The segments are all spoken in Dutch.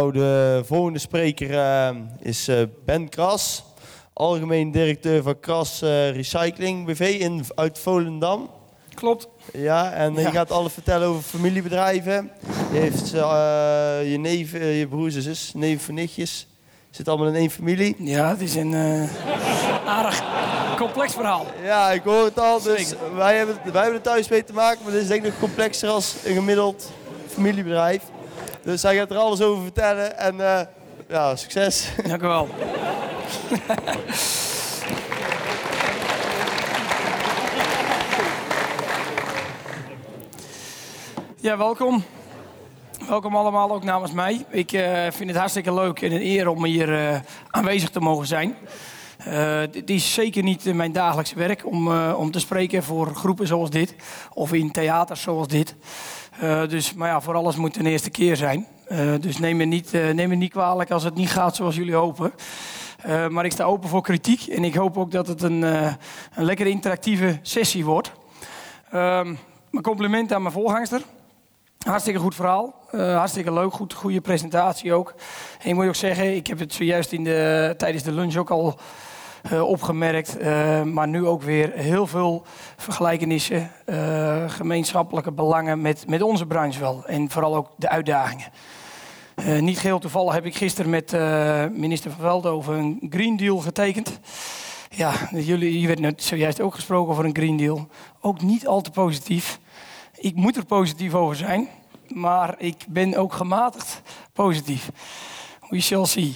Nou, de volgende spreker eh, is eh, Ben Kras, algemeen directeur van Kras eh, Recycling BV in, uit Volendam. Klopt. Ja, en Ja. je gaat alles vertellen over familiebedrijven. Je heeft je neef, je broers en zus, neef en nichtjes. Zit allemaal in één familie. Ja, het is een aardig complex verhaal. Ja, ik hoor het al. Dus wij hebben, wij hebben er thuis mee te maken, maar dit is denk ik nog complexer als een gemiddeld familiebedrijf. Dus hij gaat er alles over vertellen en eh, ja, succes. Dank u wel. Ja, welkom. Welkom allemaal, ook namens mij. Ik eh, vind het hartstikke leuk en een eer om hier eh, aanwezig te mogen zijn. Eh, dit is zeker niet mijn dagelijks werk om, om te spreken voor groepen zoals dit. Of in theaters zoals dit. Eh, dus, maar ja, voor alles moet een eerste keer zijn. Eh, dus neem me, niet, eh, neem me niet kwalijk als het niet gaat zoals jullie hopen. Maar ik sta open voor kritiek. En ik hoop ook dat het een, een lekkere interactieve sessie wordt. Ehm, mijn compliment aan mijn voorgangster. Hartstikke goed verhaal. Hartstikke leuk. Goed, goede presentatie ook. En ik moet ook zeggen, ik heb het zojuist in de, tijdens de lunch ook al opgemerkt. eh, maar nu ook weer heel veel vergelijkenissen, eh, gemeenschappelijke belangen met, met onze branche wel. En vooral ook de uitdagingen. Eh, niet geheel toevallig heb ik gisteren met eh, minister Van Veldhoven een Green Deal getekend. Ja, jullie, hier werd net zojuist ook gesproken over een Green Deal. Ook niet al te positief. Ik moet er positief over zijn, maar ik ben ook gematigd positief. We shall see.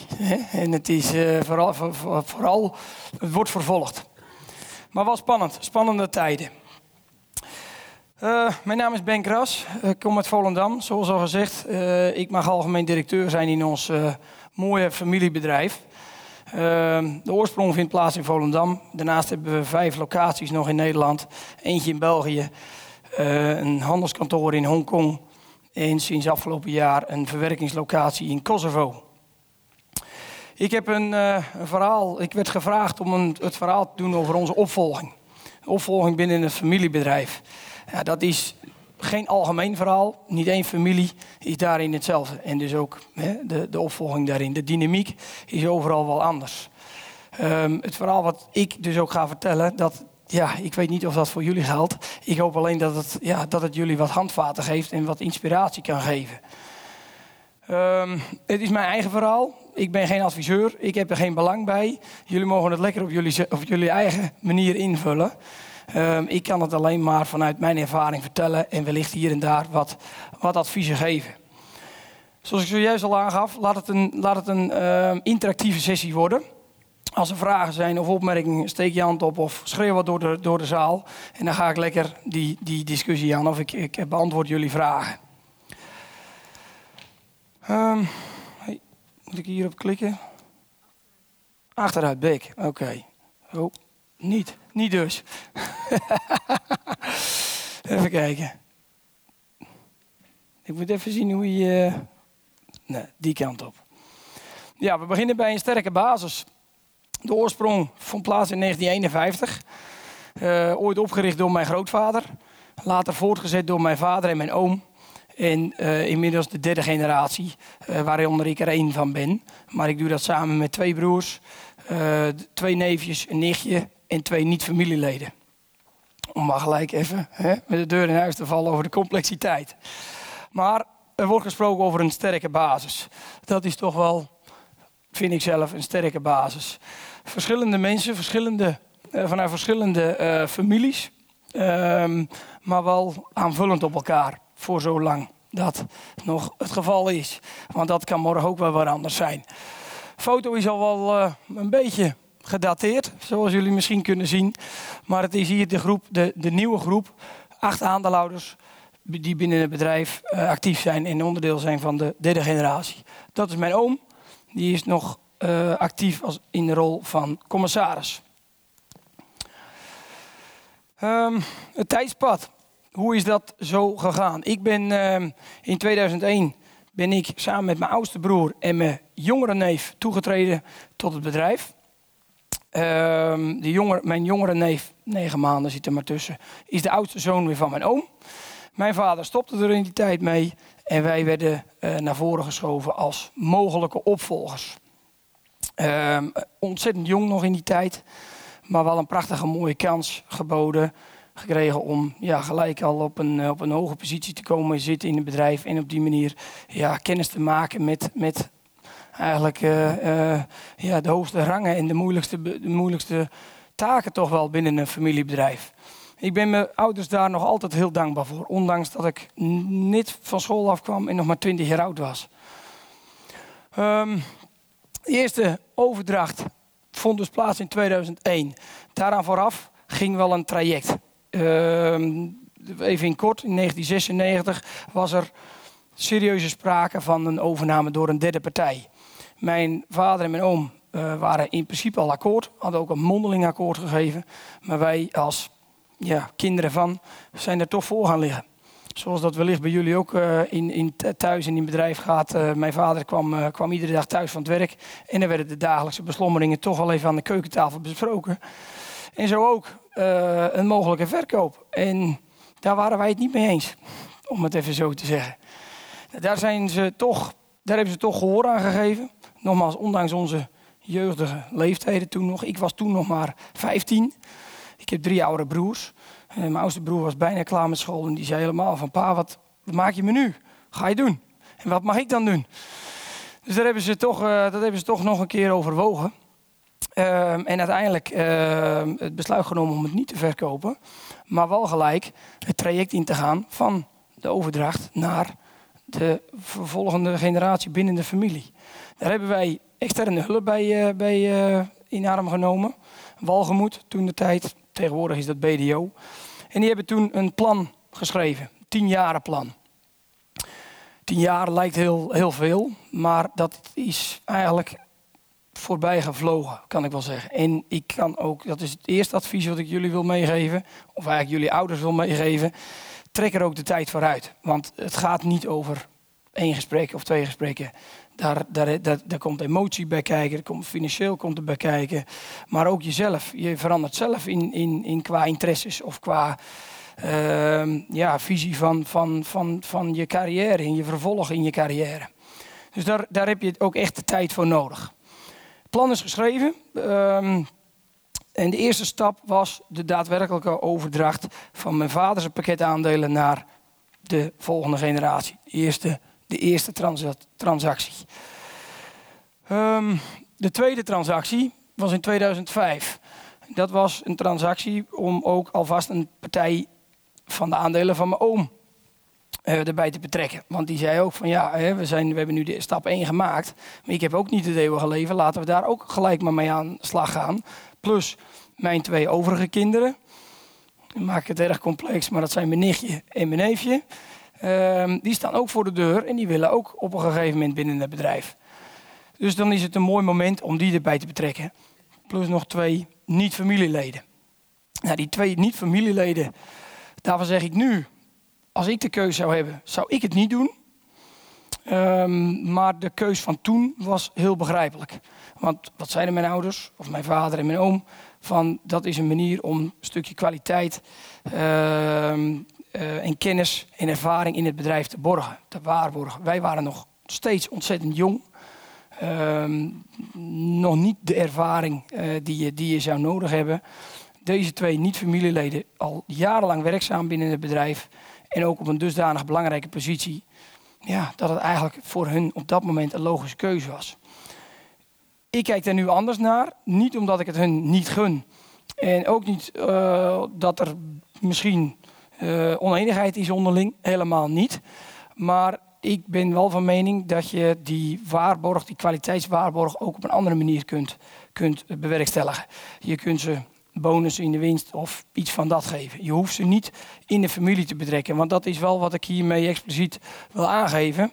En het is eh, vooral, voor- voor- vooral, het wordt vervolgd. Maar wel spannend, spannende tijden. Eh, mijn naam is Ben Kras, ik kom uit Volendam, zoals al gezegd. Eh, ik mag algemeen directeur zijn in ons mooie familiebedrijf. Eh, de oorsprong vindt plaats in Volendam. Daarnaast hebben we vijf locaties nog in Nederland. Eentje in België, een handelskantoor in Hongkong en sinds afgelopen jaar een verwerkingslocatie in Kosovo. Ik heb een, eh, een verhaal. Ik werd gevraagd om een, het verhaal te doen over onze opvolging. Opvolging binnen een familiebedrijf. Ja, dat is geen algemeen verhaal. Niet één familie is daarin hetzelfde. En dus ook hè, de, de opvolging daarin. De dynamiek is overal wel anders. Ehm, het verhaal wat ik dus ook ga vertellen, dat, ja, ik weet niet of dat voor jullie geldt. Ik hoop alleen dat het, ja, dat het jullie wat handvaten geeft en wat inspiratie kan geven. Ehm, het is mijn eigen verhaal. Ik ben geen adviseur. Ik heb er geen belang bij. Jullie mogen het lekker op jullie, jullie eigen manier invullen. Ehm, ik kan het alleen maar vanuit mijn ervaring vertellen en wellicht hier en daar wat, wat adviezen geven. Zoals ik zojuist al aangaf, laat het een, laat het een ehm, interactieve sessie worden. Als er vragen zijn of opmerkingen, steek je hand op of schreeuw wat door de, door de zaal. En dan ga ik lekker die, die discussie aan of ik, ik beantwoord jullie vragen. Ehm, moet ik hierop klikken? Achteruit, bek. Oké. Oh, niet. Niet dus. even kijken. Ik moet even zien hoe je... Nee, die kant op. Ja, we beginnen bij een sterke basis. De oorsprong vond plaats in 1951. Eh, ooit opgericht door mijn grootvader. Later voortgezet door mijn vader en mijn oom. En eh, inmiddels de derde generatie, eh, waaronder ik er één van ben. Maar ik doe dat samen met twee broers, eh, twee neefjes, een nichtje en twee niet-familieleden. Om maar gelijk even hè, met de deur in huis te vallen over de complexiteit. Maar er wordt gesproken over een sterke basis. Dat is toch wel, vind ik zelf, een sterke basis. Verschillende mensen, verschillende, vanuit verschillende families. Ehm, maar wel aanvullend op elkaar voor zolang dat nog het geval is. Want dat kan morgen ook wel wat anders zijn. foto is al wel eh, een beetje gedateerd, zoals jullie misschien kunnen zien. Maar het is hier de, groep, de, de nieuwe groep, acht aandeelhouders die binnen het bedrijf eh, actief zijn en onderdeel zijn van de derde generatie. Dat is mijn oom, die is nog eh, actief als in de rol van commissaris. Ehm, het tijdspad. Hoe is dat zo gegaan? Ik ben ehm, in 2001 ben ik samen met mijn oudste broer en mijn jongere neef toegetreden tot het bedrijf. Ehm, de jonger, mijn jongere neef, negen maanden zit er maar tussen, is de oudste zoon weer van mijn oom. Mijn vader stopte er in die tijd mee En wij werden uh, naar voren geschoven als mogelijke opvolgers. Uh, ontzettend jong nog in die tijd, maar wel een prachtige mooie kans geboden gekregen om ja, gelijk al op een, op een hoge positie te komen zitten in het bedrijf en op die manier ja, kennis te maken met, met eigenlijk uh, uh, ja, de hoogste rangen en de moeilijkste, de moeilijkste taken toch wel binnen een familiebedrijf. Ik ben mijn ouders daar nog altijd heel dankbaar voor. Ondanks dat ik niet van school afkwam en nog maar 20 jaar oud was. Um, de eerste overdracht vond dus plaats in 2001. Daaraan vooraf ging wel een traject. Um, even in kort, in 1996 was er serieuze sprake van een overname door een derde partij. Mijn vader en mijn oom uh, waren in principe al akkoord, hadden ook een mondeling akkoord gegeven. Maar wij als ja, kinderen van zijn er toch voor gaan liggen. Zoals dat wellicht bij jullie ook uh, in, in thuis in het bedrijf gaat. Uh, mijn vader kwam, kwam iedere dag thuis van het werk. En dan werden de dagelijkse beslommeringen toch al even aan de keukentafel besproken. En zo ook een mogelijke verkoop. En daar waren wij het niet mee eens, om het even zo te zeggen. Daar, zijn ze toch, daar hebben ze toch gehoor aan gegeven. Nogmaals, ondanks onze jeugdige leeftijden toen nog. Ik was toen nog maar 15. Ik heb drie oudere broers. En mijn oudste broer was bijna klaar met school en die zei helemaal van pa, wat, maak je me nu? Ga je doen? En wat mag ik dan doen? Dus daar hebben ze toch, uh, dat hebben ze toch nog een keer overwogen. Uh, en uiteindelijk uh, het besluit genomen om het niet te verkopen. Maar wel gelijk het traject in te gaan van de overdracht naar de vervolgende generatie binnen de familie. Daar hebben wij externe hulp bij, uh, bij uh, in arm genomen. Walgemoed toen de tijd, tegenwoordig is dat BDO. En die hebben toen een plan geschreven, tien jaren plan. Tien jaar lijkt heel, heel veel, maar dat is eigenlijk voorbij gevlogen, kan ik wel zeggen. En ik kan ook, dat is het eerste advies wat ik jullie wil meegeven, of eigenlijk jullie ouders wil meegeven. Trek er ook de tijd vooruit. Want het gaat niet over één gesprek of twee gesprekken. Daar, daar, daar, daar, komt emotie bij kijken, er komt financieel komt er bij kijken. Maar ook jezelf. Je verandert zelf in, in, in qua interesses of qua uh, ja, visie van, van, van, van je carrière, in je vervolg in je carrière. Dus daar, daar heb je ook echt de tijd voor nodig. Plan is geschreven. Um, en de eerste stap was de daadwerkelijke overdracht van mijn vaders pakketaandelen naar de volgende generatie. De eerste de eerste transactie. Um, de tweede transactie was in 2005. Dat was een transactie om ook alvast een partij van de aandelen van mijn oom uh, erbij te betrekken. Want die zei ook van ja, hè, we, zijn, we hebben nu de stap 1 gemaakt. Maar ik heb ook niet het eeuwige leven. Laten we daar ook gelijk maar mee aan slag gaan. Plus mijn twee overige kinderen. Ik maak het erg complex, maar dat zijn mijn nichtje en mijn neefje. Ehm, die staan ook voor de deur en die willen ook op een gegeven moment binnen het bedrijf. Dus dan is het een mooi moment om die erbij te betrekken. Plus nog twee niet-familieleden. Nou, die twee niet-familieleden, daarvan zeg ik nu, als ik de keuze zou hebben, zou ik het niet doen. Um, maar de keus van toen was heel begrijpelijk. Want wat zeiden mijn ouders, of mijn vader en mijn oom, van dat is een manier om een stukje kwaliteit uh, uh, en kennis en ervaring in het bedrijf te borgen, te waarborgen. Wij waren nog steeds ontzettend jong. Uh, nog niet de ervaring uh, die, die je zou nodig hebben. Deze twee niet-familieleden al jarenlang werkzaam binnen het bedrijf. En ook op een dusdanig belangrijke positie. Ja, dat het eigenlijk voor hun op dat moment een logische keuze was. Ik kijk er nu anders naar. Niet omdat ik het hun niet gun. En ook niet uh, dat er misschien uh, oneenigheid is onderling, helemaal niet. Maar ik ben wel van mening dat je die waarborg, die kwaliteitswaarborg, ook op een andere manier kunt, kunt bewerkstelligen. Je kunt ze bonus in de winst of iets van dat geven. Je hoeft ze niet in de familie te betrekken, want dat is wel wat ik hiermee expliciet wil aangeven.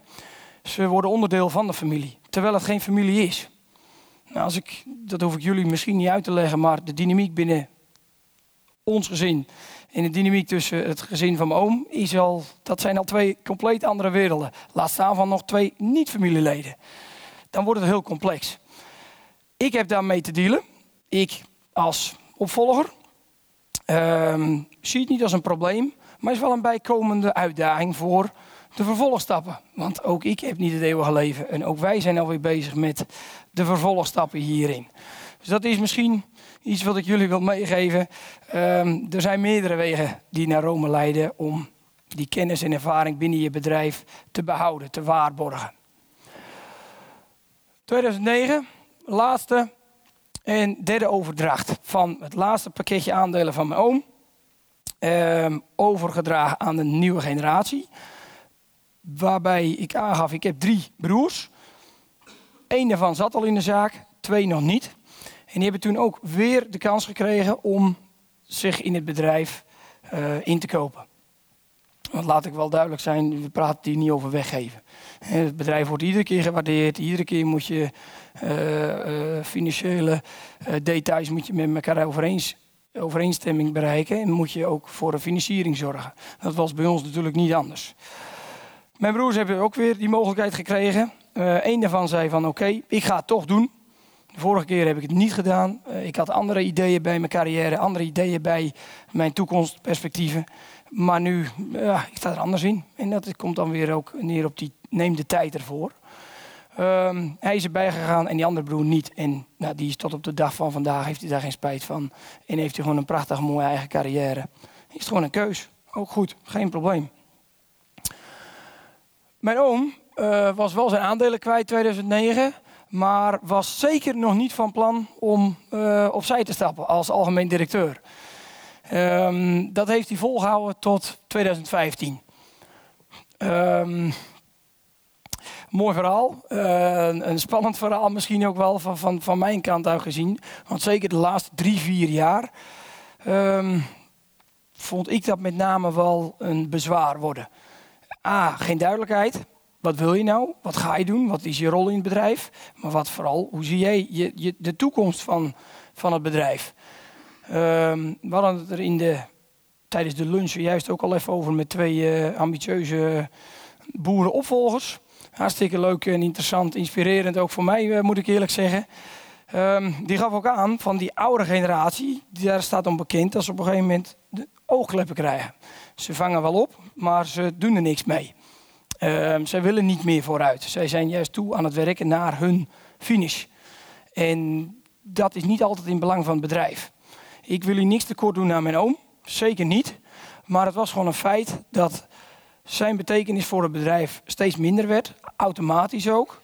Ze worden onderdeel van de familie, terwijl het geen familie is. Nou, als ik, dat hoef ik jullie misschien niet uit te leggen, maar de dynamiek binnen ons gezin in de dynamiek tussen het gezin van mijn oom is al, dat zijn al twee compleet andere werelden. Laat staan van nog twee niet-familieleden. Dan wordt het heel complex. Ik heb daarmee te dealen. Ik als opvolger um, zie het niet als een probleem, maar is wel een bijkomende uitdaging voor de vervolgstappen. Want ook ik heb niet het eeuwige leven. En ook wij zijn alweer bezig met de vervolgstappen hierin. Dus dat is misschien iets wat ik jullie wil meegeven. Ehm, er zijn meerdere wegen die naar Rome leiden om die kennis en ervaring binnen je bedrijf te behouden, te waarborgen. 2009, laatste en derde overdracht van het laatste pakketje aandelen van mijn oom. Ehm, overgedragen aan de nieuwe generatie. Waarbij ik aangaf, ik heb drie broers. Eén daarvan zat al in de zaak, twee nog niet. En die hebben toen ook weer de kans gekregen om zich in het bedrijf uh, in te kopen. Want laat ik wel duidelijk zijn, we praten hier niet over weggeven. Het bedrijf wordt iedere keer gewaardeerd. Iedere keer moet je uh, uh, financiële details moet je met elkaar overeens, overeenstemming bereiken. En moet je ook voor een financiering zorgen. Dat was bij ons natuurlijk niet anders. Mijn broers hebben ook weer die mogelijkheid gekregen. Eén daarvan zei van oké, ik ga het toch doen. De vorige keer heb ik het niet gedaan. ik had andere ideeën bij mijn carrière, andere ideeën bij mijn toekomstperspectieven. Maar nu, ja, ik sta er anders in. En dat komt dan weer ook neer op die neem de tijd ervoor. Um, hij is erbij gegaan en die andere broer niet. En nou, die is tot op de dag van vandaag, heeft hij daar geen spijt van. En heeft hij gewoon een prachtig mooie eigen carrière. Is gewoon een keus. Ook goed, geen probleem. Mijn oom uh, was wel zijn aandelen kwijt 2009. Maar was zeker nog niet van plan om uh, opzij te stappen als algemeen directeur. Um, dat heeft hij volgehouden tot 2015. Um, mooi verhaal. Uh, een spannend verhaal misschien ook wel van, van, van mijn kant uit gezien. Want zeker de laatste drie, vier jaar um, vond ik dat met name wel een bezwaar worden. A, geen duidelijkheid. Wat wil je nou? Wat ga je doen? Wat is je rol in het bedrijf? Maar wat vooral, hoe zie jij je, de toekomst van, van het bedrijf? Um, we hadden het er in de, tijdens de lunch juist ook al even over met twee uh, ambitieuze boerenopvolgers. Hartstikke leuk en interessant, inspirerend ook voor mij, uh, moet ik eerlijk zeggen. Um, die gaf ook aan van die oude generatie, daar staat onbekend dat ze op een gegeven moment de oogkleppen krijgen. Ze vangen wel op, maar ze doen er niks mee. Um, zij willen niet meer vooruit. Zij zijn juist toe aan het werken naar hun finish. En dat is niet altijd in belang van het bedrijf. Ik wil hier niks tekort doen aan mijn oom, zeker niet. Maar het was gewoon een feit dat zijn betekenis voor het bedrijf steeds minder werd, automatisch ook.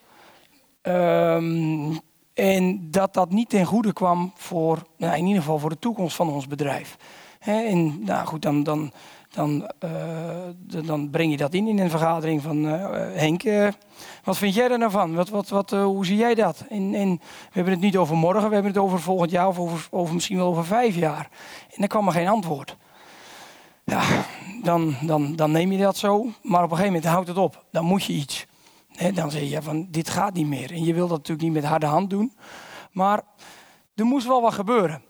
Um, en dat dat niet ten goede kwam voor, nou in ieder geval voor de toekomst van ons bedrijf. En nou goed, dan, dan, dan, uh, dan breng je dat in in een vergadering van uh, Henk. Uh, wat vind jij er nou van? Wat, wat, wat, hoe zie jij dat? We hebben het niet over morgen, we hebben het over volgend jaar of over, misschien wel over vijf jaar. En dan kwam er geen antwoord. Ja, dan, dan, dan neem je dat zo, maar op een gegeven moment houdt het op. Dan moet je iets. Dan zeg je van dit gaat niet meer. En je wilt dat natuurlijk niet met harde hand doen. Maar er moest wel wat gebeuren.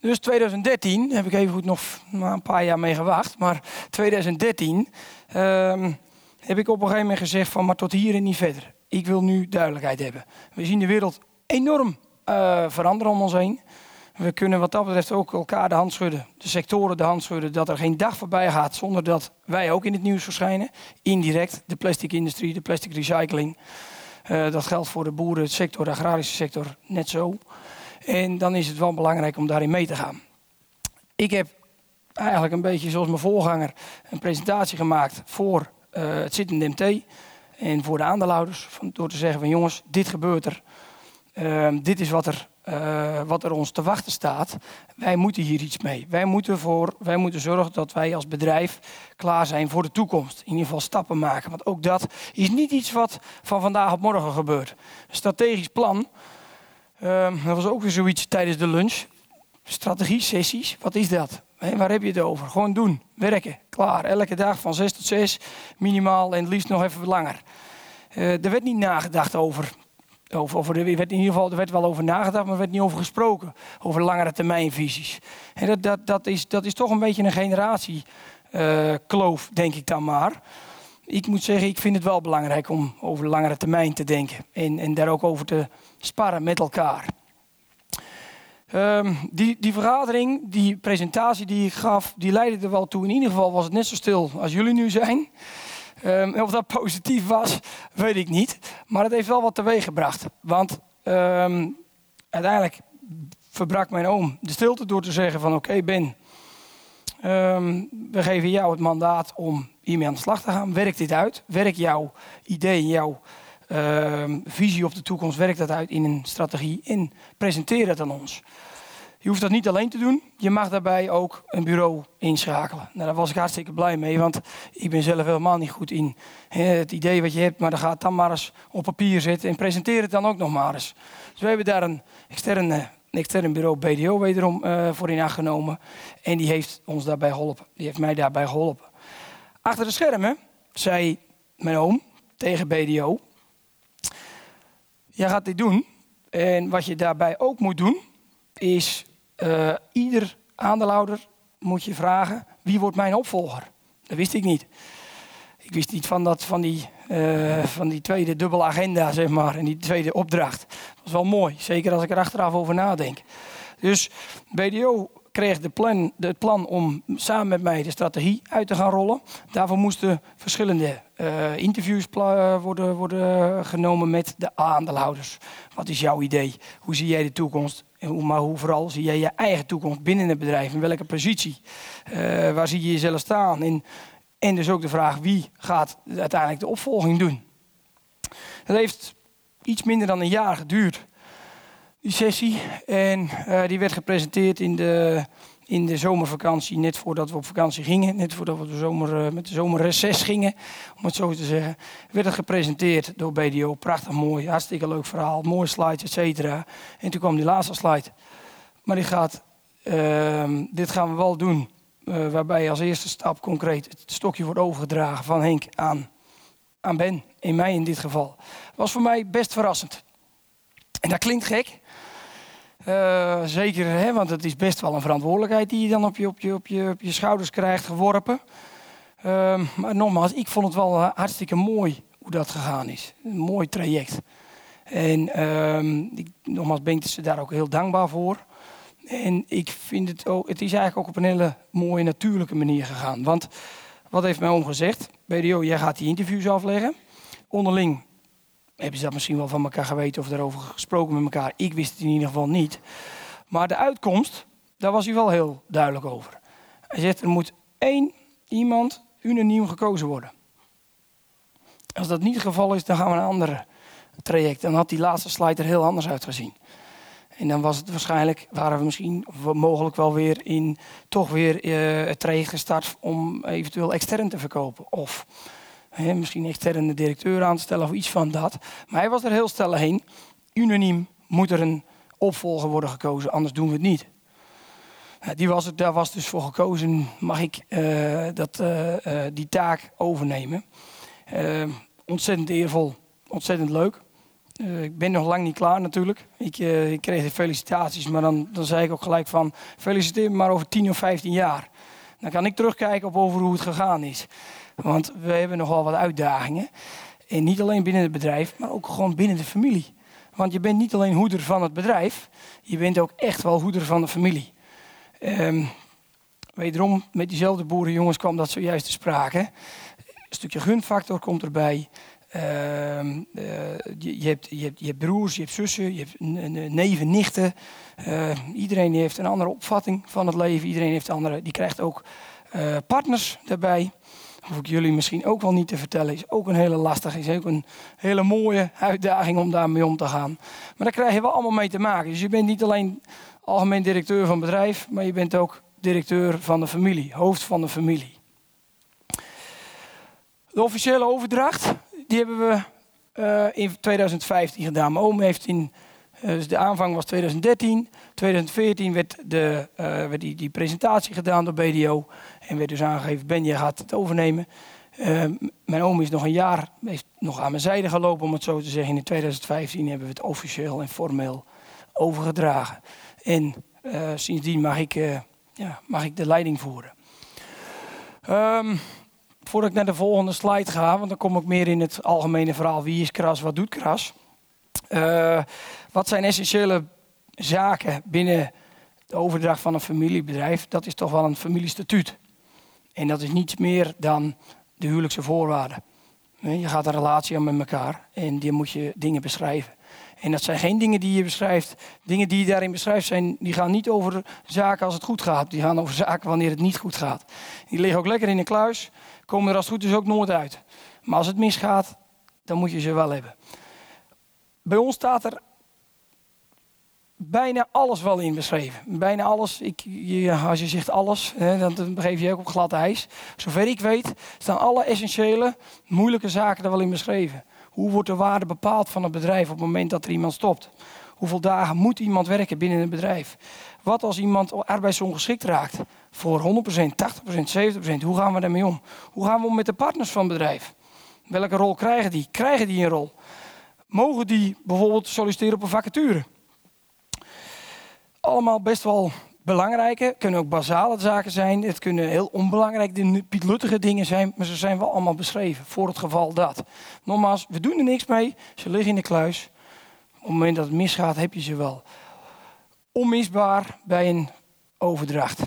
Dus 2013 heb ik even goed nog een paar jaar mee gewacht. Maar 2013 uh, heb ik op een gegeven moment gezegd van maar tot hier en niet verder. Ik wil nu duidelijkheid hebben. We zien de wereld enorm uh, veranderen om ons heen. We kunnen wat dat betreft ook elkaar de hand schudden, de sectoren de hand schudden, dat er geen dag voorbij gaat zonder dat wij ook in het nieuws verschijnen. Indirect, de plastic industrie, de plastic recycling. Uh, dat geldt voor de boerensector, de agrarische sector, net zo. En dan is het wel belangrijk om daarin mee te gaan. Ik heb eigenlijk een beetje zoals mijn voorganger een presentatie gemaakt voor uh, het zittende MT en voor de aandeelhouders. Door te zeggen van jongens, dit gebeurt er. Uh, dit is wat er, uh, wat er ons te wachten staat. Wij moeten hier iets mee. Wij moeten, voor, wij moeten zorgen dat wij als bedrijf klaar zijn voor de toekomst. In ieder geval stappen maken. Want ook dat is niet iets wat van vandaag op morgen gebeurt. Strategisch plan Um, dat was ook weer zoiets tijdens de lunch. Strategie-sessies, wat is dat? Waar heb je het over? Gewoon doen, werken, klaar. Elke dag van 6 tot 6, minimaal en het liefst nog even langer. Uh, er werd niet nagedacht over. er, werd in ieder geval, er werd wel over nagedacht, maar er werd niet over gesproken. Over langere termijnvisies. En dat, dat, dat, is, dat is toch een beetje een generatiekloof, uh, denk ik dan maar ik moet zeggen, ik vind het wel belangrijk om over langere termijn te denken. En, en daar ook over te sparren met elkaar. Um, die, die vergadering, die presentatie die ik gaf, die leidde er wel toe. In ieder geval was het net zo stil als jullie nu zijn. Um, of dat positief was, weet ik niet. Maar het heeft wel wat teweeg gebracht. Want um, uiteindelijk verbrak mijn oom de stilte door te zeggen van oké Ben, we geven jou het mandaat om hiermee aan de slag te gaan. Werk dit uit. Werk jouw idee, jouw visie op de toekomst, werk dat uit in een strategie en presenteer het aan ons. Je hoeft dat niet alleen te doen. Je mag daarbij ook een bureau inschakelen. Nou, daar was ik hartstikke blij mee, want ik ben zelf helemaal niet goed in het idee wat je hebt. Maar dan gaat dan maar eens op papier zetten en presenteer het dan ook nog maar eens. Dus we hebben daar een extern, extern bureau BDO wederom uh, voor in aangenomen. En die heeft ons daarbij geholpen. Die heeft mij daarbij geholpen. Achter de schermen zei mijn oom tegen BDO: Jij gaat dit doen. En wat je daarbij ook moet doen, is uh, ieder aandeelhouder moet je vragen: wie wordt mijn opvolger? Dat wist ik niet. Ik wist niet van, dat, van, die, uh, van die tweede dubbele agenda, zeg maar, en die tweede opdracht. Dat was wel mooi, zeker als ik er achteraf over nadenk. Dus BDO kreeg de plan, de plan om samen met mij de strategie uit te gaan rollen. Daarvoor moesten verschillende uh, interviews worden, worden genomen met de aandeelhouders. Wat is jouw idee? Hoe zie jij de toekomst? maar hoe vooral zie jij je eigen toekomst binnen het bedrijf? In welke positie? Uh, waar zie je jezelf staan? En, en dus ook de vraag wie gaat uiteindelijk de opvolging doen? Dat heeft iets minder dan een jaar geduurd, sessie. En uh, die werd gepresenteerd in de, in de zomervakantie, net voordat we op vakantie gingen. Net voordat we de zomer, uh, met de zomerreces gingen, om het zo te zeggen. Werd het gepresenteerd door BDO. Prachtig mooi, hartstikke leuk verhaal. Mooie slides, et cetera. En toen kwam die laatste slide. Maar die gaat, uh, dit gaan we wel doen. Uh, waarbij als eerste stap concreet het stokje wordt overgedragen van Henk aan, aan Ben. In mij in dit geval. Was voor mij best verrassend. En dat klinkt gek. Uh, zeker, hè, want het is best wel een verantwoordelijkheid die je dan op je, op je, op je, op je schouders krijgt geworpen. Uh, maar nogmaals, ik vond het wel hartstikke mooi hoe dat gegaan is. Een mooi traject. En uh, ik, nogmaals ben ik ze daar ook heel dankbaar voor. En ik vind het ook, het is eigenlijk ook op een hele mooie natuurlijke manier gegaan. Want wat heeft mijn oom gezegd? BDO, jij gaat die interviews afleggen. Onderling hebben ze dat misschien wel van elkaar geweten of daarover gesproken met elkaar. Ik wist het in ieder geval niet. Maar de uitkomst, daar was hij wel heel duidelijk over. Hij zegt, er moet één iemand unaniem gekozen worden. Als dat niet het geval is, dan gaan we een ander traject. Dan had die laatste slide er heel anders uitgezien. En dan was het waarschijnlijk, waren we misschien mogelijk wel weer in toch weer uh, het traject gestart om eventueel extern te verkopen. Of He, misschien externe directeur aan te stellen of iets van dat. Maar hij was er heel stellig heen. Unaniem moet er een opvolger worden gekozen, anders doen we het niet. Die was het, daar was dus voor gekozen, mag ik uh, dat, uh, uh, die taak overnemen. ontzettend eervol, ontzettend leuk. ik ben nog lang niet klaar natuurlijk. Ik, ik, kreeg de felicitaties, maar dan, dan zei ik ook gelijk van... feliciteer me maar over 10 of 15 jaar. Dan kan ik terugkijken op over hoe het gegaan is. Want we hebben nogal wat uitdagingen. En niet alleen binnen het bedrijf, maar ook gewoon binnen de familie. Want je bent niet alleen hoeder van het bedrijf, je bent ook echt wel hoeder van de familie. Um, wederom, met diezelfde boerenjongens kwam dat zojuist te sprake. Een stukje gunfactor komt erbij. Uh, uh, je, hebt, je, hebt, je, broers, je hebt zussen, je hebt neven, nichten. Uh, iedereen heeft een andere opvatting van het leven. Iedereen heeft andere, die krijgt ook eh, partners daarbij hoef ik jullie misschien ook wel niet te vertellen, is ook een hele lastige, is ook een hele mooie uitdaging om daarmee om te gaan. Maar daar krijg je wel allemaal mee te maken. Dus je bent niet alleen algemeen directeur van bedrijf, maar je bent ook directeur van de familie, hoofd van de familie. De officiële overdracht, die hebben we uh, in 2015 gedaan. Mijn oom heeft in, dus de aanvang was 2013. 2014 werd, de, uh, werd die, die presentatie gedaan door BDO. En werd dus aangegeven, Ben, je gaat het overnemen. Uh, mijn oom is nog een jaar heeft nog aan mijn zijde gelopen, om het zo te zeggen. In 2015 hebben we het officieel en formeel overgedragen. En uh, sindsdien mag ik, ja, mag ik de leiding voeren. Um, voordat ik naar de volgende slide ga, want dan kom ik meer in het algemene verhaal. Wie is kras, wat doet kras? Wat zijn essentiële zaken binnen de overdracht van een familiebedrijf? Dat is toch wel een familiestatuut. En dat is niets meer dan de huwelijkse voorwaarden. Je gaat een relatie aan met elkaar en die moet je dingen beschrijven. En dat zijn geen dingen die je beschrijft. Dingen die je daarin beschrijft, zijn, die gaan niet over zaken als het goed gaat. Die gaan over zaken wanneer het niet goed gaat. Die liggen ook lekker in een kluis, komen er als het goed is ook nooit uit. Maar als het misgaat, dan moet je ze wel hebben. Bij ons staat er bijna alles wel in beschreven. Bijna alles. Ik, je, als je zegt alles, hè, dan begeef je ook op glad ijs. Zover ik weet, staan alle essentiële, moeilijke zaken er wel in beschreven. Hoe wordt de waarde bepaald van het bedrijf op het moment dat er iemand stopt? Hoeveel dagen moet iemand werken binnen een bedrijf? Wat als iemand arbeidsongeschikt raakt? Voor 100%, 80%, 70%. Hoe gaan we daarmee om? Hoe gaan we om met de partners van het bedrijf? Welke rol krijgen die? Krijgen die een rol? Mogen die bijvoorbeeld solliciteren op een vacature? Allemaal best wel belangrijke, kunnen ook basale zaken zijn. Het kunnen heel onbelangrijke, pietluttige dingen zijn, maar ze zijn wel allemaal beschreven voor het geval dat. Nogmaals, we doen er niks mee, ze liggen in de kluis. Op het moment dat het misgaat, heb je ze wel. Onmisbaar bij een overdracht.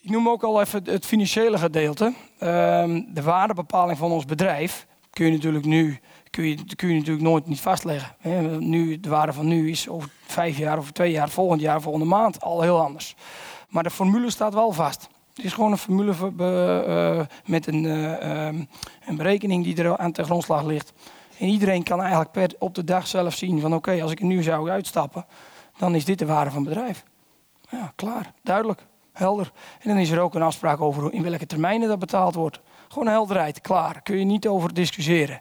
Ik noem ook al even het financiële gedeelte. Ehm, de waardebepaling van ons bedrijf kun je natuurlijk nu kun je, kun je natuurlijk nooit niet vastleggen. Nu, de waarde van nu is over vijf jaar, over twee jaar, volgend jaar, volgende maand al heel anders. Maar de formule staat wel vast. Het is gewoon een formule uh, met een, uh, een, berekening die er aan de grondslag ligt. En iedereen kan eigenlijk per, op de dag zelf zien van oké, als ik er nu zou uitstappen, dan is dit de waarde van het bedrijf. Ja, klaar, duidelijk, helder. En dan is er ook een afspraak over in welke termijnen dat betaald wordt. Gewoon helderheid, klaar. Kun je niet over discussiëren.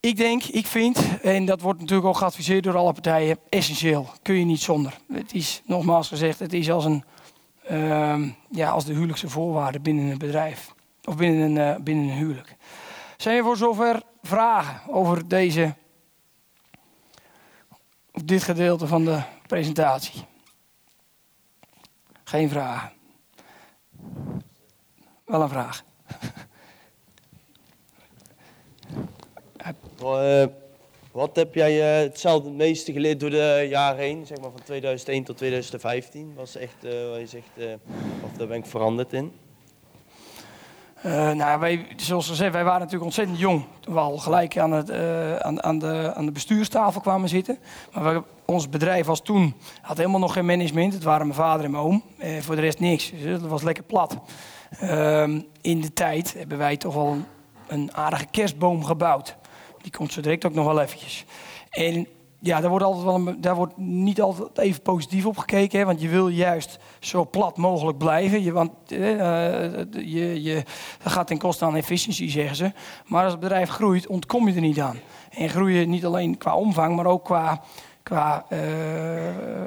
Ik denk, ik vind, en dat wordt natuurlijk ook geadviseerd door alle partijen, essentieel. Kun je niet zonder. Het is, nogmaals gezegd, het is als, een, uh, ja, als de huwelijkse voorwaarden binnen een bedrijf. Of binnen een, uh, binnen een huwelijk. Zijn er voor zover vragen over deze, of dit gedeelte van de presentatie? Geen vragen. Wel een vraag. Uh, wat heb jij uh, hetzelfde het meeste geleerd door de jaren heen, zeg maar van 2001 tot 2015? Was echt, uh, wat je zegt, of daar ben ik veranderd in? Nou, wij, zoals gezegd, wij waren natuurlijk ontzettend jong toen we al gelijk aan, het, aan, aan, de, aan de bestuurstafel kwamen zitten. Maar ons bedrijf was toen, had helemaal nog geen management. Het waren mijn vader en mijn oom. voor de rest niks. Dus dat was lekker plat. Ehm, in de tijd hebben wij toch wel een, een aardige kerstboom gebouwd. Die komt zo direct ook nog wel eventjes. En ja, daar wordt, altijd wel daar wordt niet altijd even positief op gekeken. Hè, want je wil juist zo plat mogelijk blijven. Je, want uh, je, je, dat gaat ten koste aan efficiëntie, zeggen ze. Maar als het bedrijf groeit, ontkom je er niet aan. En groeien niet alleen qua omvang, maar ook qua, qua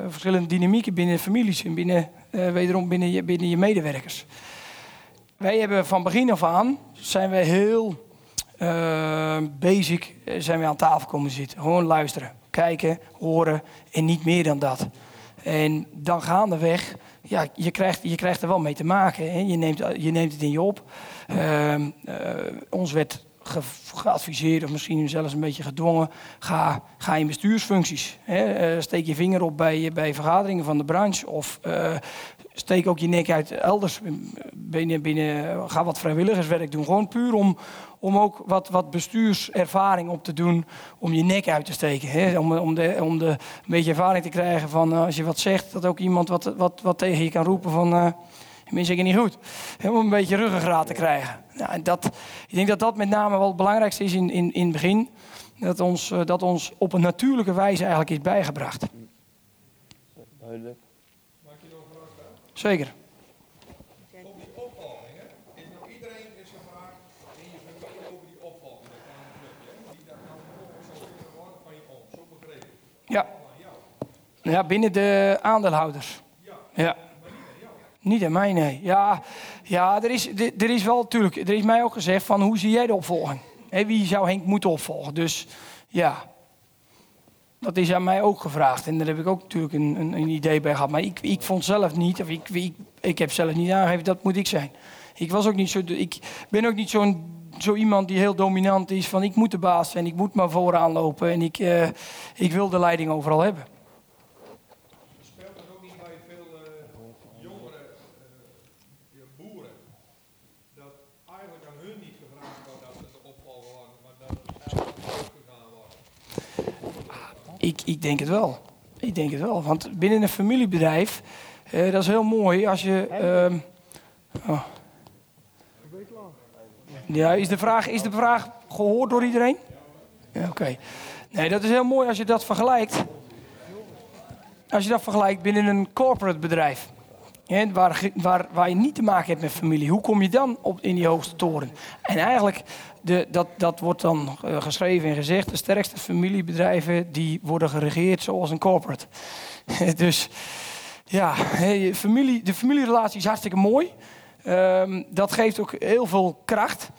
verschillende dynamieken binnen families. En binnen, wederom binnen je, binnen je medewerkers. Wij hebben van begin af aan, zijn wij heel basic eh, zijn we aan tafel komen zitten. Gewoon luisteren, kijken, horen en niet meer dan dat. En dan gaandeweg, ja, je krijgt, je krijgt er wel mee te maken. Hè. Je, neemt, je neemt het in je op. Uh, uh, ons werd ge, geadviseerd, of misschien zelfs een beetje gedwongen, ga, ga in bestuursfuncties. Hè. steek je vinger op bij, bij vergaderingen van de branche. Of steek ook je nek uit elders. Binnen, binnen, ga wat vrijwilligerswerk doen. Gewoon puur om, om ook wat, wat bestuurservaring op te doen. Om je nek uit te steken. Hè? Om, om, de, om de, een beetje ervaring te krijgen van uh, als je wat zegt, dat ook iemand wat, wat, wat tegen je kan roepen van. Uh, ik zeker niet goed. Om een beetje ruggengraat te krijgen. Ja, en dat, ik denk dat dat met name wel het belangrijkste is in, in, in het begin. Dat ons, uh, dat ons op een natuurlijke wijze eigenlijk is bijgebracht. Duidelijk. Zeker. Op die opvolgingen, is nou iedereen is gevraagd in je familie over die opvolging. Dat kan een clubje, die daar kan ook zo worden van je oom, zo begrepen. Ja. Ja, binnen de aandeelhouders. Ja. Niet aan mij, nee. Ja, ja er, is, er is wel natuurlijk, er is mij ook gezegd van hoe zie jij de opvolging? He, wie zou Henk moeten opvolgen? Dus ja, dat is aan mij ook gevraagd. En daar heb ik ook natuurlijk een, een, een idee bij gehad. Maar ik, ik vond zelf niet, of ik, ik, ik heb zelf niet aangegeven, dat moet ik zijn. Ik, was ook niet zo, ik ben ook niet zo'n zo iemand die heel dominant is van ik moet de baas zijn, ik moet maar vooraan lopen en ik, eh, ik wil de leiding overal hebben. Speelt dat ook niet bij veel uh, jongere boeren dat eigenlijk aan hun niet gevraagd wordt dat ze de worden, maar dat het eigenlijk gedaan wordt? Ik, ik denk het wel. Ik denk het wel, want binnen een familiebedrijf, eh, dat is heel mooi als je... Ehm, oh. Ja, is de, vraag, is de vraag gehoord door iedereen? Ja, Oké. Nee, dat is heel mooi als je dat vergelijkt. Als je dat vergelijkt binnen een corporate bedrijf. Hè, waar, waar, waar je niet te maken hebt met familie. Hoe kom je dan op, in die hoogste toren? En eigenlijk, de, dat, dat wordt dan eh, geschreven en gezegd. De sterkste familiebedrijven die worden geregeerd zoals een corporate. dus ja, familie, de familierelatie is hartstikke mooi. Ehm, dat geeft ook heel veel kracht,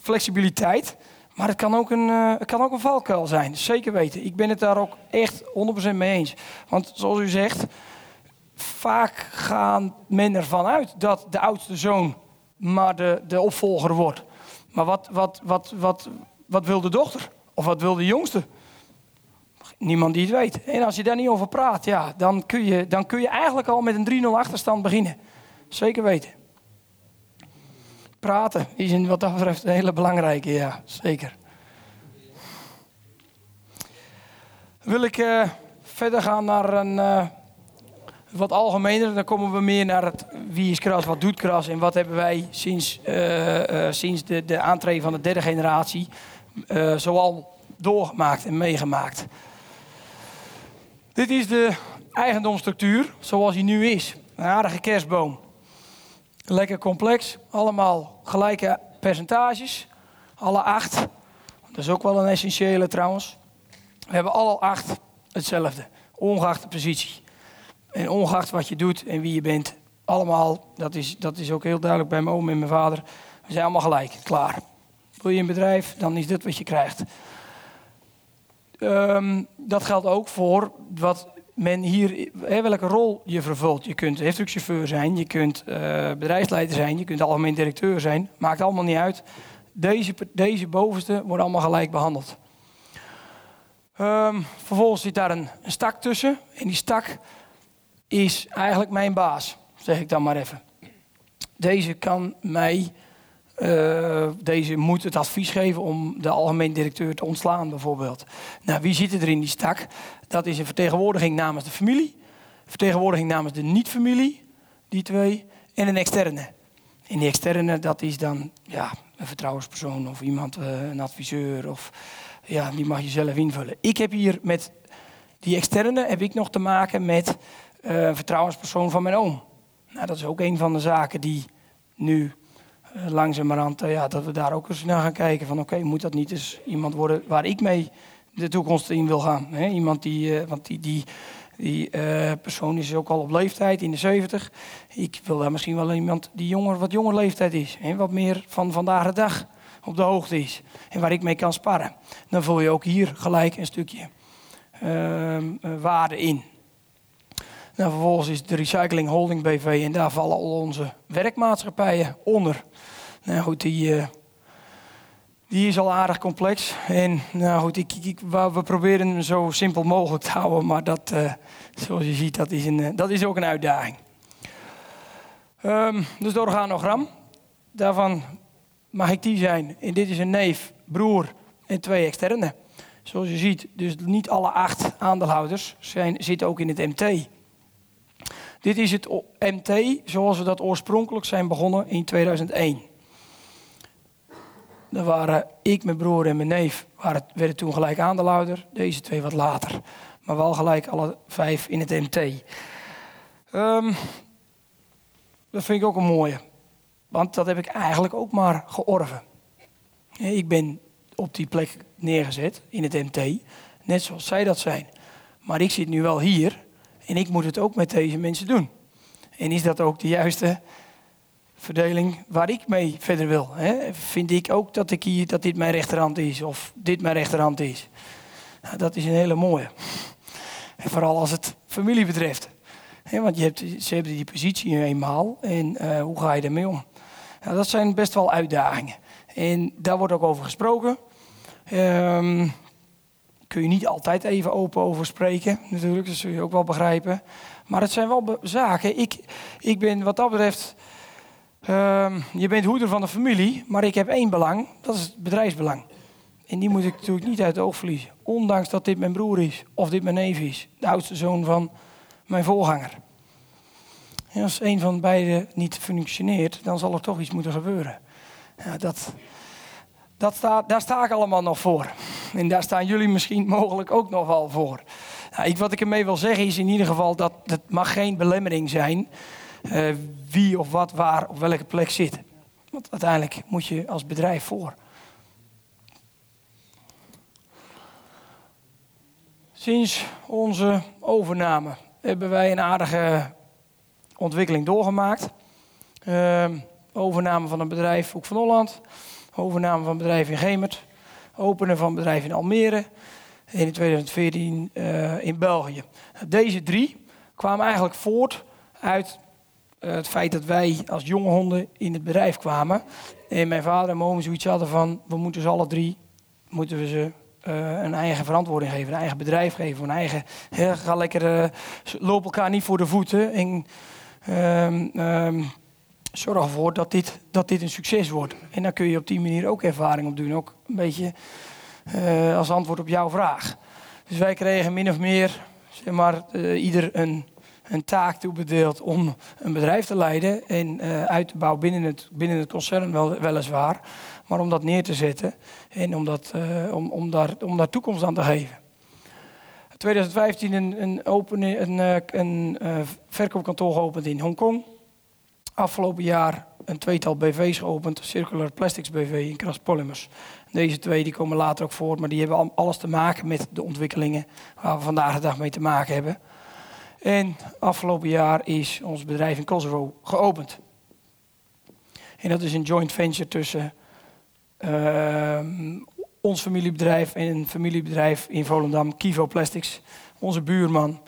flexibiliteit. Maar het kan, ook een, eh, kan ook een valkuil zijn, zeker weten. Ik ben het daar ook echt 100% mee eens. Want zoals u zegt, vaak gaan men ervan uit dat de oudste zoon maar de, de opvolger wordt. Maar wat, wat, wat, wat, wat wil de dochter? Of wat wil de jongste? Niemand die het weet. En als je daar niet over praat, ja, dan, kun je, dan kun je eigenlijk al met een 3-0 achterstand beginnen. Zeker weten. Praten is een, wat dat betreft een hele belangrijke, ja, zeker. Wil ik eh, verder gaan naar een eh, wat algemener. Dan komen we meer naar het wie is kras, wat doet kras en wat hebben wij sinds, eh, sinds de, de aantreden van de derde generatie zoal doorgemaakt en meegemaakt. Dit is de eigendomsstructuur zoals die nu is. Een aardige kerstboom. Lekker complex, allemaal gelijke percentages. Alle acht. Dat is ook wel een essentiële trouwens. We hebben alle acht hetzelfde, ongeacht de positie. En ongeacht wat je doet en wie je bent. Allemaal, dat is, dat is ook heel duidelijk bij mijn oom en mijn vader. We zijn allemaal gelijk, klaar. Wil je een bedrijf, dan is dit wat je krijgt. Ehm, dat geldt ook voor wat men hier, welke rol je vervult. Je kunt heftigchauffeur zijn, je kunt eh, bedrijfsleider zijn, je kunt algemeen directeur zijn. Maakt allemaal niet uit. Deze, deze bovenste worden allemaal gelijk behandeld. Ehm, vervolgens zit daar een, een stak tussen. En die stak is eigenlijk mijn baas, zeg ik dan maar even. Deze kan mij, eh, deze moet het advies geven om de algemeen directeur te ontslaan bijvoorbeeld. Nou, wie zit er in die stak? Dat is een vertegenwoordiging namens de familie, vertegenwoordiging namens de niet-familie, die twee, en een externe. En die externe, dat is dan ja, een vertrouwenspersoon of iemand, eh, een adviseur, of ja, die mag je zelf invullen. Ik heb hier met die externe heb ik nog te maken met eh, een vertrouwenspersoon van mijn oom. Nou, dat is ook een van de zaken die nu langzamerhand, eh, ja, dat we daar ook eens naar gaan kijken. Van oké, moet dat niet eens iemand worden waar ik mee de toekomst in wil gaan? Hè? Iemand die, eh, want die, die, die eh, persoon is ook al op leeftijd, in de 70. Ik wil daar misschien wel iemand die jonger, wat jonger leeftijd is. Hè? Wat meer van vandaag de dag op de hoogte is. En waar ik mee kan sparren. Dan vul je ook hier gelijk een stukje ehm, eh, waarde in. Nou, vervolgens is de Recycling Holding BV en daar vallen al onze werkmaatschappijen onder. Nou goed, die, eh, die is al aardig complex. En nou goed, ik, ik, we proberen hem zo simpel mogelijk te houden, maar dat, eh, zoals je ziet, dat is, een, eh, dat is ook een uitdaging. Ehm, dus de organogram, daarvan mag ik die zijn. En dit is een neef, broer en twee externe. Zoals je ziet, dus niet alle acht aandeelhouders zijn, zitten ook in het MT. Dit is het MT zoals we dat oorspronkelijk zijn begonnen in 2001. Daar waren ik, mijn broer en mijn neef waren, werden toen gelijk aandeelhouder. Deze twee wat later. Maar wel gelijk alle vijf in het MT. Ehm, dat vind ik ook een mooie. Want dat heb ik eigenlijk ook maar georven. Ik ben op die plek neergezet in het MT. Net zoals zij dat zijn. Maar ik zit nu wel hier. En ik moet het ook met deze mensen doen. En is dat ook de juiste verdeling waar ik mee verder wil? Hè? Vind ik ook dat, ik hier, dat dit mijn rechterhand is of dit mijn rechterhand is? Nou, dat is een hele mooie. En vooral als het familie betreft. Want je hebt, ze hebben die positie nu eenmaal en eh, hoe ga je daarmee om? Nou, dat zijn best wel uitdagingen. En daar wordt ook over gesproken. Ehm, kun je niet altijd even open over spreken, natuurlijk, dat zul je ook wel begrijpen. Maar het zijn wel zaken. Ik, ik ben wat dat betreft. ehm, je bent hoeder van de familie, maar ik heb één belang, dat is het bedrijfsbelang. En die moet ik natuurlijk niet uit het oog verliezen. Ondanks dat dit mijn broer is, of dit mijn neef is. De oudste zoon van mijn voorganger. En als een van beiden niet functioneert, dan zal er toch iets moeten gebeuren. Ja, dat, dat daar sta ik allemaal nog voor. En daar staan jullie misschien mogelijk ook nog voor. Nou, ik, wat ik ermee wil zeggen is in ieder geval dat het mag geen belemmering zijn uh, wie of wat waar op welke plek zit. Want uiteindelijk moet je als bedrijf voor. Sinds onze overname hebben wij een aardige ontwikkeling doorgemaakt. Uh, overname van een bedrijf Hoek van Holland. Overname van bedrijf in Gemert. Openen van bedrijf in Almere. En in 2014 uh, in België. Deze drie kwamen eigenlijk voort uit uh, het feit dat wij als jonge honden in het bedrijf kwamen. En mijn vader en mijn zoiets hadden van... we moeten ze alle drie moeten we ze uh, een eigen verantwoording geven, een eigen bedrijf geven, een eigen. He, ga lekker, uh, elkaar niet voor de voeten en um, um, zorg ervoor dat dit, dat dit een succes wordt. En dan kun je op die manier ook ervaring op doen, ook een beetje uh, als antwoord op jouw vraag. Dus wij kregen min of meer, zeg maar, ieder een, een taak toebedeeld om een bedrijf te leiden en uit te bouwen binnen het, binnen het concern wel, weliswaar maar om dat neer te zetten en om, dat, om, om, daar, om daar toekomst aan te geven. 2015 een, een, open, een, eh, een verkoopkantoor geopend in Hongkong. Afgelopen jaar een tweetal BV's geopend, Circular Plastics BV in Kras Polymers. Deze twee die komen later ook voor, maar die hebben alles te maken met de ontwikkelingen waar we vandaag de dag mee te maken hebben. En afgelopen jaar is ons bedrijf in Kosovo geopend. En dat is een joint venture tussen uh, ons familiebedrijf en een familiebedrijf in Volendam, Kivo Plastics. Onze buurman,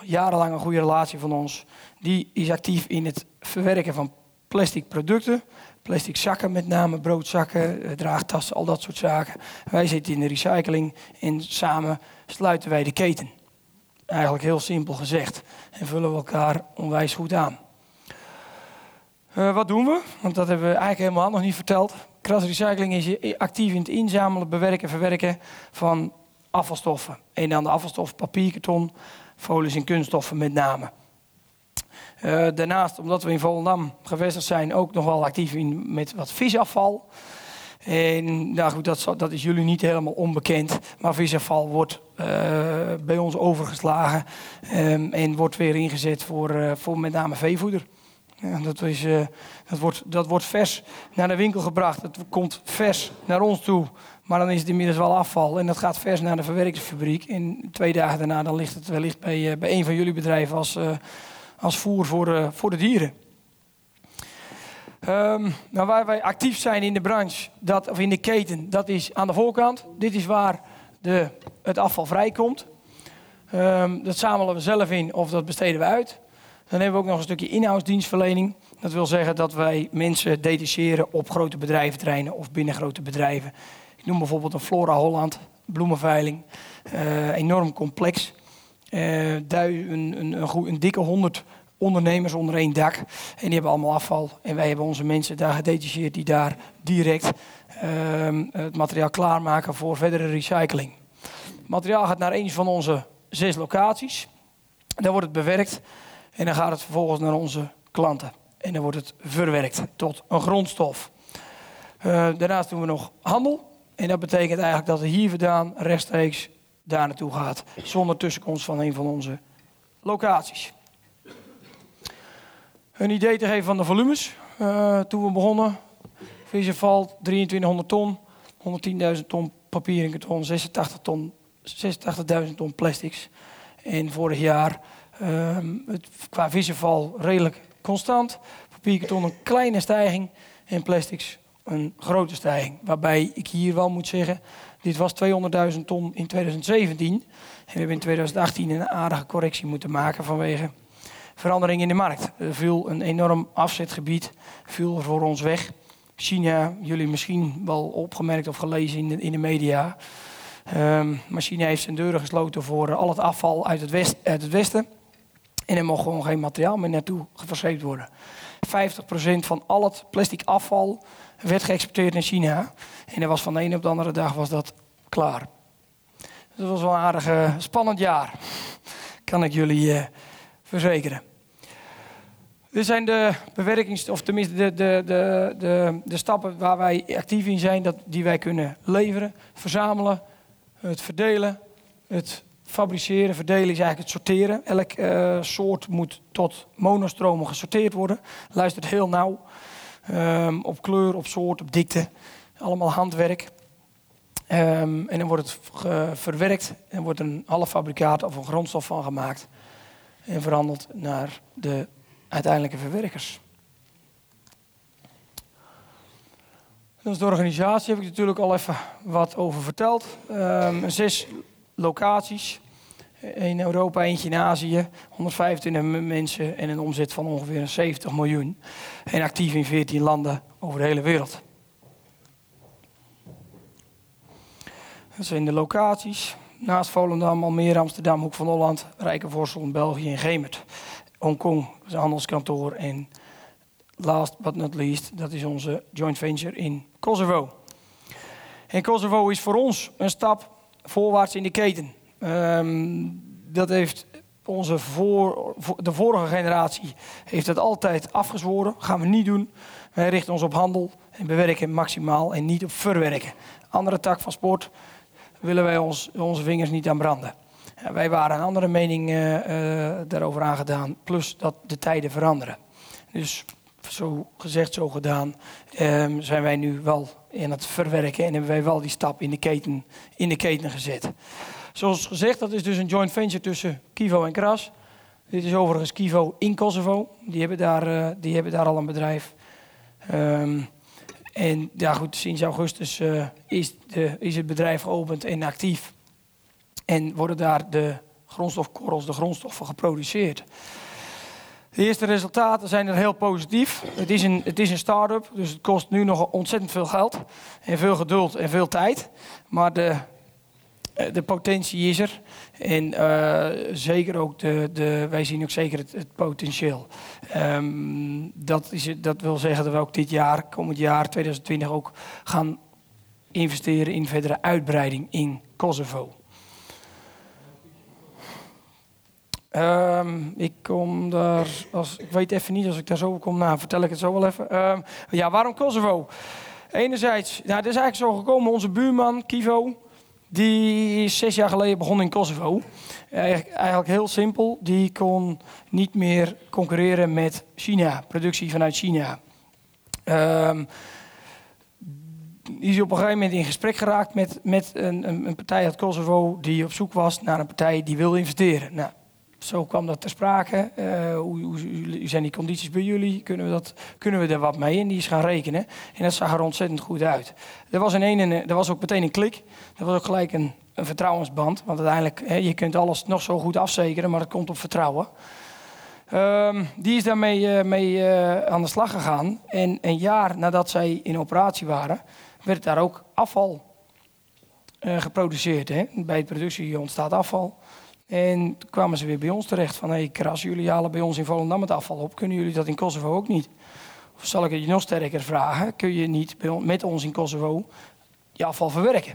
jarenlang een goede relatie van ons. Die is actief in het verwerken van plastic producten. Plastic zakken met name, broodzakken, eh, draagtassen, al dat soort zaken. Wij zitten in de recycling en samen sluiten wij de keten. Eigenlijk heel simpel gezegd. En vullen we elkaar onwijs goed aan. Uh, wat doen we? Want dat hebben we eigenlijk helemaal nog niet verteld. Kras Recycling is actief in het inzamelen, bewerken, verwerken van afvalstoffen. En dan de afvalstof papier, karton, folies en kunststoffen met name. Uh, daarnaast, omdat we in Volendam gevestigd zijn, ook nog wel actief in, met wat visafval. En nou goed, dat, dat, is jullie niet helemaal onbekend. Maar visafval wordt uh, bij ons overgeslagen um, en wordt weer ingezet voor, uh, voor met name veevoeder. Dat, is, dat, wordt, dat wordt vers naar de winkel gebracht. Het komt vers naar ons toe. Maar dan is het inmiddels wel afval. En dat gaat vers naar de verwerkingsfabriek. En twee dagen daarna dan ligt het wellicht bij, bij een van jullie bedrijven als, als voer voor, voor de dieren. Um, nou, waar wij actief zijn in de branche, dat, of in de keten, dat is aan de voorkant. Dit is waar de, het afval vrijkomt. Um, dat zamelen we zelf in of dat besteden we uit. Dan hebben we ook nog een stukje inhoudsdienstverlening. Dat wil zeggen dat wij mensen detacheren op grote bedrijventerreinen of binnen grote bedrijven. Ik noem bijvoorbeeld een Flora Holland, bloemenveiling. Uh, enorm complex. Uh, een, een, een, een, dikke honderd ondernemers onder één dak. En die hebben allemaal afval. En wij hebben onze mensen daar gedetacheerd die daar direct uh, het materiaal klaarmaken voor verdere recycling. Het materiaal gaat naar een van onze zes locaties. Daar wordt het bewerkt. En dan gaat het vervolgens naar onze klanten. En dan wordt het verwerkt tot een grondstof. Uh, daarnaast doen we nog handel. En dat betekent eigenlijk dat het hier vandaan rechtstreeks daar naartoe gaat. Zonder tussenkomst van een van onze locaties. Een idee te geven van de volumes. Uh, toen we begonnen. valt 2300 ton. 110.000 ton papier en karton. 86 ton, 86.000 ton plastics. En vorig jaar Um, het, qua vissenval redelijk constant. Papierkarton een kleine stijging en plastics een grote stijging. Waarbij ik hier wel moet zeggen, dit was 200.000 ton in 2017. En we hebben in 2018 een aardige correctie moeten maken vanwege verandering in de markt. Er viel een enorm afzetgebied viel voor ons weg. China, jullie misschien wel opgemerkt of gelezen in de, in de media. Um, maar China heeft zijn deuren gesloten voor al het afval uit het, west, het westen. En er mocht gewoon geen materiaal meer naartoe verscheept worden. 50% van al het plastic afval werd geëxporteerd naar China. En dat was van de ene op de andere dag was dat klaar. Dus dat was wel een aardig eh, spannend jaar. Kan ik jullie eh, verzekeren. Dit zijn de bewerkings, of tenminste de, de, de, de, de stappen waar wij actief in zijn, dat, die wij kunnen leveren, verzamelen, het verdelen, het fabriceren, verdelen is eigenlijk het sorteren. Elk eh, soort moet tot monostromen gesorteerd worden. Luistert heel nauw Ehm, op kleur, op soort, op dikte. Allemaal handwerk. Ehm, en dan wordt het verwerkt en wordt een halffabrikaat of een grondstof van gemaakt. En verhandeld naar de uiteindelijke verwerkers. Is de organisatie, heb ik natuurlijk al even wat over verteld. Ehm, zes locaties. In Europa, eentje in Azië. 125 m- mensen en een omzet van ongeveer 70 miljoen. En actief in 14 landen over de hele wereld. Dat zijn de locaties. Naast Volendam, Almere, Amsterdam, Hoek van Holland, Rijkenvorsel België en Gemert. Hongkong is een handelskantoor. En last but not least, dat is onze joint venture in Kosovo. En Kosovo is voor ons een stap voorwaarts in de keten. Ehm, dat heeft onze voor, de vorige generatie heeft dat altijd afgezworen. Gaan we niet doen. Wij richten ons op handel en bewerken maximaal en niet op verwerken. Andere tak van sport willen wij ons, onze vingers niet aan branden. Wij waren een andere mening eh, eh, daarover aangedaan. Plus dat de tijden veranderen. Dus zo gezegd, zo gedaan, ehm, zijn wij nu wel in het verwerken en hebben wij wel die stap in de keten, in de keten gezet. Zoals gezegd, dat is dus een joint venture tussen Kivo en Kras. Dit is overigens Kivo in Kosovo. Die hebben daar, eh, die hebben daar al een bedrijf. Ehm, en ja, goed, sinds augustus eh, is, de, is het bedrijf geopend en actief. En worden daar de grondstofkorrels, de grondstoffen geproduceerd. De eerste resultaten zijn er heel positief. Het is een, het is een start-up, dus het kost nu nog ontzettend veel geld. En veel geduld en veel tijd. Maar de, de potentie is er. En eh, zeker ook de, de, wij zien ook zeker het, potentieel. Ehm, dat, is, dat wil zeggen dat we ook dit jaar, komend jaar 2020, ook gaan investeren in verdere uitbreiding in Kosovo. Ehm, ik kom daar, als, ik weet even niet als ik daar zo kom, nou vertel ik het zo wel even. Ehm, ja, waarom Kosovo? Enerzijds, nou, het is eigenlijk zo gekomen, onze buurman Kivo, die is zes jaar geleden begonnen in Kosovo. Eigenlijk, heel simpel, die kon niet meer concurreren met China, productie vanuit China. Ehm is op een gegeven moment in gesprek geraakt met, met een, een, partij uit Kosovo die op zoek was naar een partij die wil investeren. Nou, zo kwam dat ter sprake. Eh, hoe, hoe, zijn die condities bij jullie? Kunnen we, dat, kunnen we er wat mee? En die is gaan rekenen. En dat zag er ontzettend goed uit. Er was, in een, en- er was ook meteen een klik. Er was ook gelijk een, een vertrouwensband. Want uiteindelijk, hè, je kunt alles nog zo goed afzekeren, maar het komt op vertrouwen. Ehm, die is daarmee eh, mee, eh, aan de slag gegaan. En een jaar nadat zij in operatie waren, werd daar ook afval geproduceerd. Hè? Bij de productie ontstaat afval. En toen kwamen ze weer bij ons terecht van... hé, hey, Kras, jullie halen bij ons in Volendam het afval op. Kunnen jullie dat in Kosovo ook niet? Of zal ik het je nog sterker vragen? Kun je niet met ons in Kosovo je afval verwerken?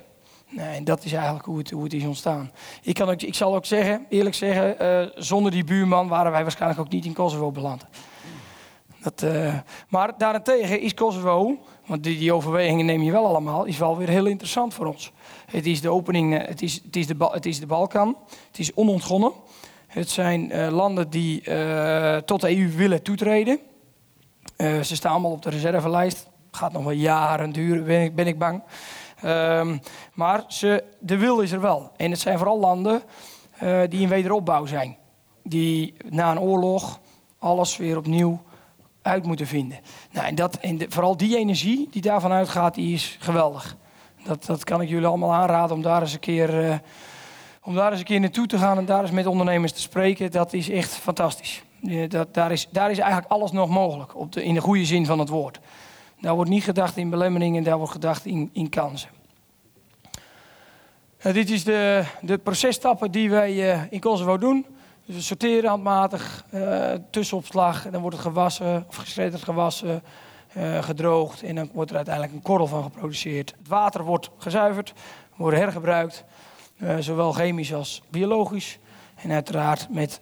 Nee, dat is eigenlijk hoe het, hoe het is ontstaan. Ik, kan ook, ik zal ook zeggen, eerlijk zeggen... eh, zonder die buurman waren wij waarschijnlijk ook niet in Kosovo beland. Dat, eh, maar daarentegen is Kosovo, want die, die overwegingen neem je wel allemaal, is wel weer heel interessant voor ons. Het is de opening, eh, het is, het is, de, het is de Balkan, het is onontgonnen. Het zijn eh, landen die tot de EU willen toetreden. Ze staan allemaal op de reservelijst. Gaat nog wel jaren duren, ben ik, ben ik bang. Ehm, maar ze, de wil is er wel. En het zijn vooral landen die in wederopbouw zijn. Die na een oorlog alles weer opnieuw uit moeten vinden. Nou, en dat, en de- vooral die energie die daarvan uitgaat, die is geweldig. Dat, dat kan ik jullie allemaal aanraden om daar eens een keer, eh, om daar eens een keer naartoe te gaan en daar eens met ondernemers te spreken. Dat is echt fantastisch. Eh, dat, daar, is, daar is eigenlijk alles nog mogelijk, op de, in de goede zin van het woord. Daar wordt niet gedacht in belemmeringen, daar wordt gedacht in, in kansen. Nou, dit is de, de processtappen die wij eh, in Kosovo doen. Dus we sorteren handmatig, eh, tussenopslag, en dan wordt het gewassen, of geschredderd gewassen, eh, gedroogd en dan wordt er uiteindelijk een korrel van geproduceerd. Het water wordt gezuiverd, wordt hergebruikt, eh, zowel chemisch als biologisch. En uiteraard met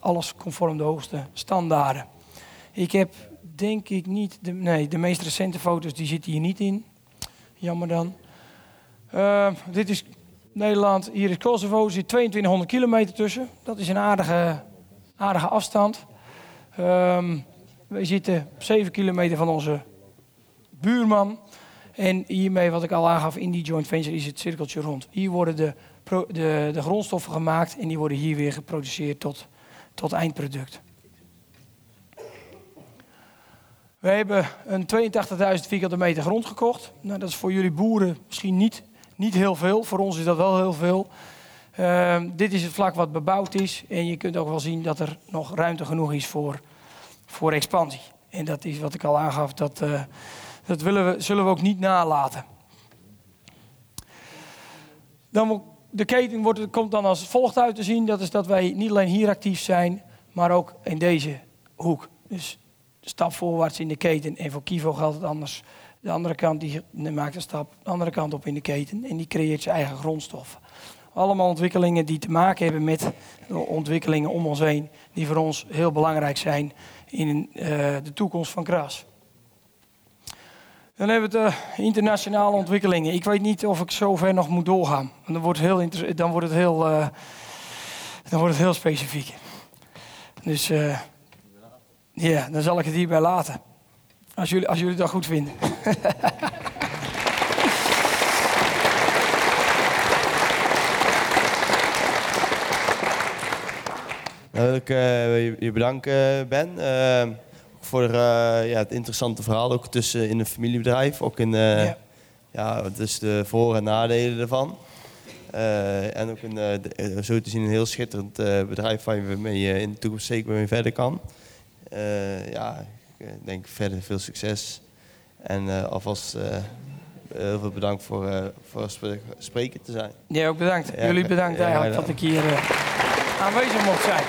alles conform de hoogste standaarden. Ik heb denk ik niet, de, nee, de meest recente foto's die zitten hier niet in. Jammer dan. Dit is Nederland, hier is Kosovo, er zit 2200 kilometer tussen. Dat is een aardige, aardige afstand. Ehm we zitten op 7 kilometer van onze buurman. En hiermee, wat ik al aangaf, in die joint venture is het cirkeltje rond. Hier worden de, de, de grondstoffen gemaakt en die worden hier weer geproduceerd tot, tot eindproduct. We hebben een 82.000 vierkante meter grond gekocht. Nou, dat is voor jullie boeren misschien niet, niet heel veel. Voor ons is dat wel heel veel. Ehm, dit is het vlak wat bebouwd is. En je kunt ook wel zien dat er nog ruimte genoeg is voor, voor expansie. En dat is wat ik al aangaf, dat, eh, dat willen we, zullen we ook niet nalaten. Dan, de keten wordt, komt dan als volgt uit te zien. Dat is dat wij niet alleen hier actief zijn, maar ook in deze hoek. Dus stap voorwaarts in de keten. En voor Kivo geldt het anders. De andere kant die maakt een stap de andere kant op in de keten. En die creëert zijn eigen grondstoffen. Allemaal ontwikkelingen die te maken hebben met de ontwikkelingen om ons heen. Die voor ons heel belangrijk zijn in eh, de toekomst van Kras. Dan hebben we de internationale ontwikkelingen. Ik weet niet of ik zover nog moet doorgaan. Want dan wordt het heel, dan wordt het heel, eh, dan wordt het heel specifiek. Dus eh, ja, dan zal ik het hierbij laten. Als jullie, als jullie dat goed vinden. Nou, wil ik eh, je, je bedanken, Ben. eh, voor eh, ja, het interessante verhaal, ook tussen in een familiebedrijf. Ook in eh, Ja. ja. is de voor- en nadelen ervan. Eh, en ook een, eh, eh, zo te zien een heel schitterend eh, bedrijf waar je mee eh, in de toekomst zeker mee verder kan. Eh, ja, ik eh, denk verder veel succes. En eh, alvast eh, heel veel bedankt voor, voor spre- spreken te zijn. Ja, ook bedankt. Jullie bedankt eigenlijk dat ik hier aanwezig mocht zijn.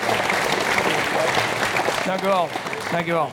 Dank u wel. Dank u wel.